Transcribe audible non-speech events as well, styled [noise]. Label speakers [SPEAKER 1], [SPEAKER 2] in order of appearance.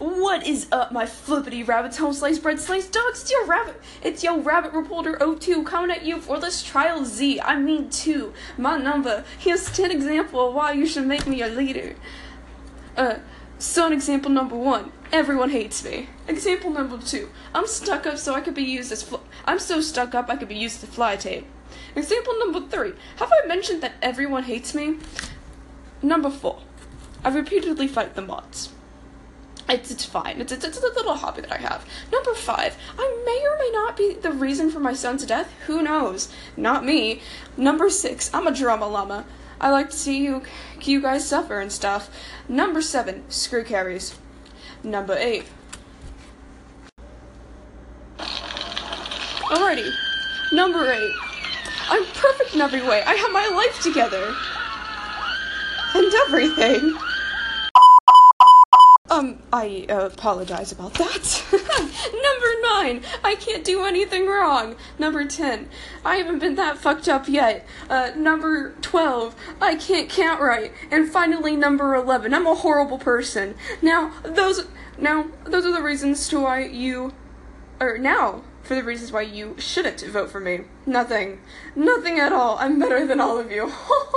[SPEAKER 1] What is up, my flippity rabbits, home slice bread slice dogs? It's your rabbit. It's your rabbit reporter O2 coming at you for this trial Z. I mean two. My number. Here's ten example of why you should make me a leader. Uh, so example number one. Everyone hates me. Example number two. I'm stuck up so I could be used as fl- I'm so stuck up I could be used as fly tape. Example number three. Have I mentioned that everyone hates me? Number four. I repeatedly fight the mods. It's, it's fine. It's, it's, it's a little hobby that I have. Number five, I may or may not be the reason for my son's death. Who knows? Not me. Number six, I'm a drama llama. I like to see you, you guys suffer and stuff. Number seven, screw carries. Number eight. Alrighty. Number eight. I'm perfect in every way. I have my life together. And everything. Um, I uh, apologize about that. [laughs] Number nine, I can't do anything wrong. Number ten, I haven't been that fucked up yet. Uh, number twelve, I can't count right. And finally, number eleven, I'm a horrible person. Now, those, now, those are the reasons to why you, or now, for the reasons why you shouldn't vote for me. Nothing. Nothing at all. I'm better than all of you. [laughs]